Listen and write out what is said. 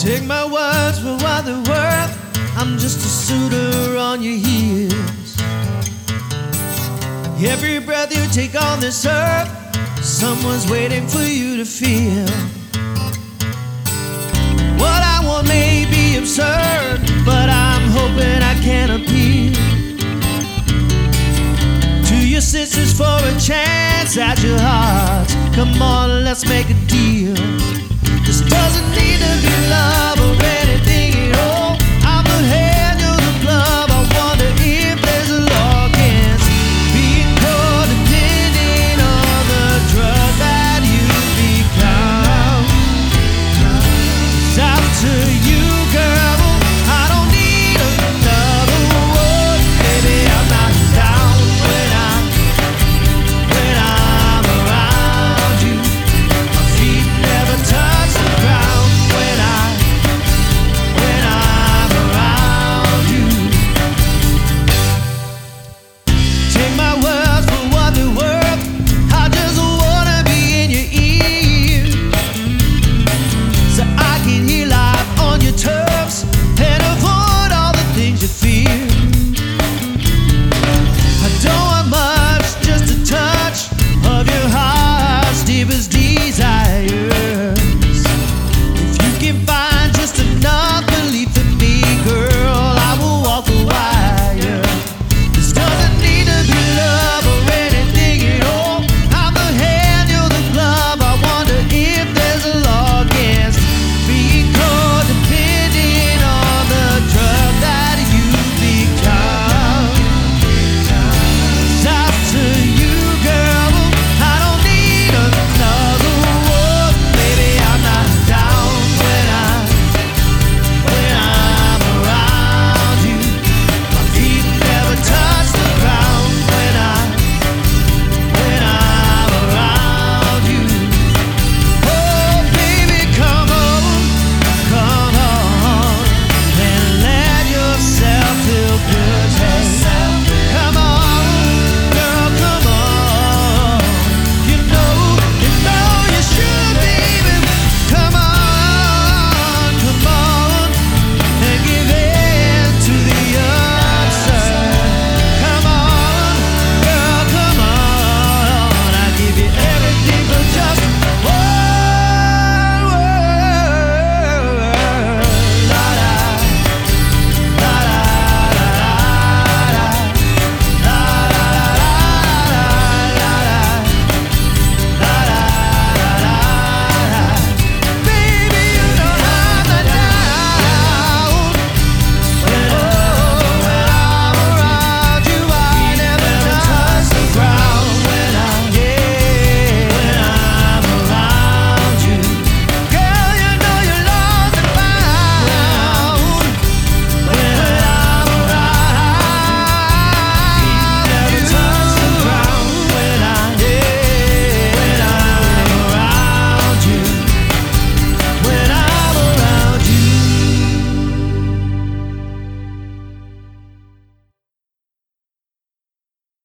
Take my words for what they're worth. I'm just a suitor on your heels. Every breath you take on this earth, someone's waiting for you to feel. What I want may be absurd, but I'm hoping I can appeal to your sisters for a chance at your hearts. Come on, let's make a deal. This doesn't need.